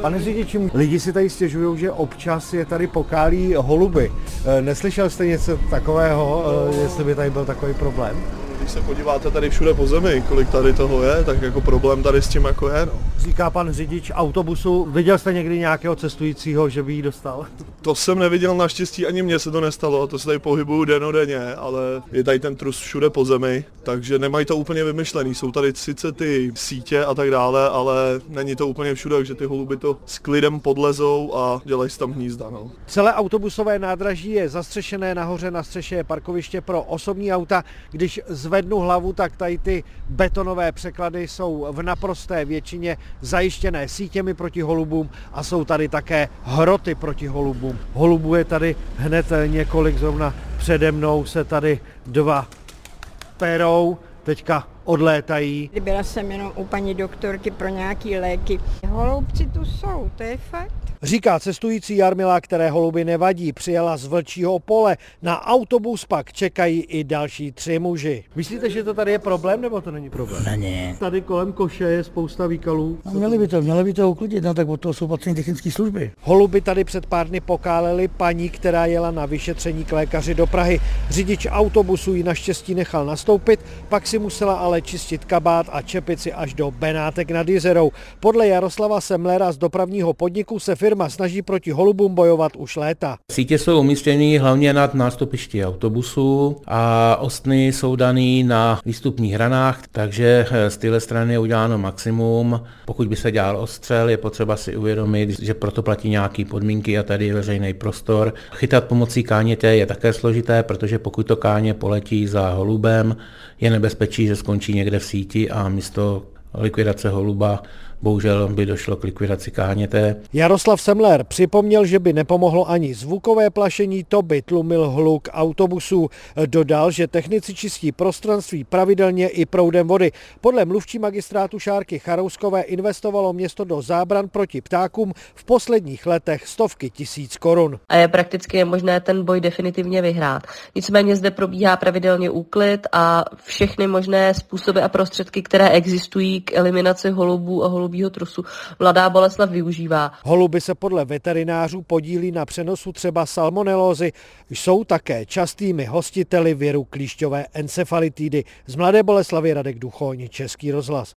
Pane řidiči, lidi si tady stěžují, že občas je tady pokálí holuby. Eh, neslyšel jste něco takového, eh, jestli by tady byl takový problém? Když se podíváte tady všude po zemi, kolik tady toho je, tak jako problém tady s tím jako je. No. Říká pan řidič autobusu. Viděl jste někdy nějakého cestujícího, že by jí dostal? To jsem neviděl naštěstí, ani mně se to nestalo, to se tady pohybuju denodenně, ale je tady ten trus všude po zemi, takže nemají to úplně vymyšlený. Jsou tady sice ty sítě a tak dále, ale není to úplně všude, takže ty holuby to s klidem podlezou a dělají tam hnízda. No. Celé autobusové nádraží je zastřešené, nahoře na střeše je parkoviště pro osobní auta. Když zvednu hlavu, tak tady ty betonové překlady jsou v naprosté většině zajištěné sítěmi proti holubům a jsou tady také hroty proti holubům. Holubů je tady hned několik, zrovna přede mnou se tady dva perou, teďka odlétají. Byla jsem jenom u paní doktorky pro nějaký léky. Holoubci tu jsou, to je fakt. Říká cestující Jarmila, které holuby nevadí, přijela z Vlčího pole. Na autobus pak čekají i další tři muži. Myslíte, že to tady je problém, nebo to není problém? Není. Tady kolem koše je spousta výkalů. No, měli by to, měli by to uklidit, no tak od toho jsou patření technické služby. Holuby tady před pár dny pokáleli paní, která jela na vyšetření k lékaři do Prahy. Řidič autobusu ji naštěstí nechal nastoupit, pak si musela ale čistit kabát a čepici až do Benátek nad Jezerou. Podle Jaroslava Semlera z dopravního podniku se firma snaží proti holubům bojovat už léta. Sítě jsou umístěny hlavně nad nástupišti autobusů a ostny jsou daný na výstupních hranách, takže z téhle strany je uděláno maximum. Pokud by se dělal ostřel, je potřeba si uvědomit, že proto platí nějaké podmínky a tady je veřejný prostor. Chytat pomocí káněte je také složité, protože pokud to káně poletí za holubem, je nebezpečí, že skončí někde v síti a místo likvidace holuba bohužel by došlo k likvidaci káněte. Jaroslav Semler připomněl, že by nepomohlo ani zvukové plašení, to by tlumil hluk autobusů. Dodal, že technici čistí prostranství pravidelně i proudem vody. Podle mluvčí magistrátu Šárky Charouskové investovalo město do zábran proti ptákům v posledních letech stovky tisíc korun. A je prakticky nemožné ten boj definitivně vyhrát. Nicméně zde probíhá pravidelně úklid a všechny možné způsoby a prostředky, které existují k eliminaci holubů a holubů holubího trusu mladá Boleslav využívá. Holuby se podle veterinářů podílí na přenosu třeba salmonelózy, jsou také častými hostiteli viru klíšťové encefalitidy. Z Mladé Boleslavy Radek Duchoň, Český rozhlas.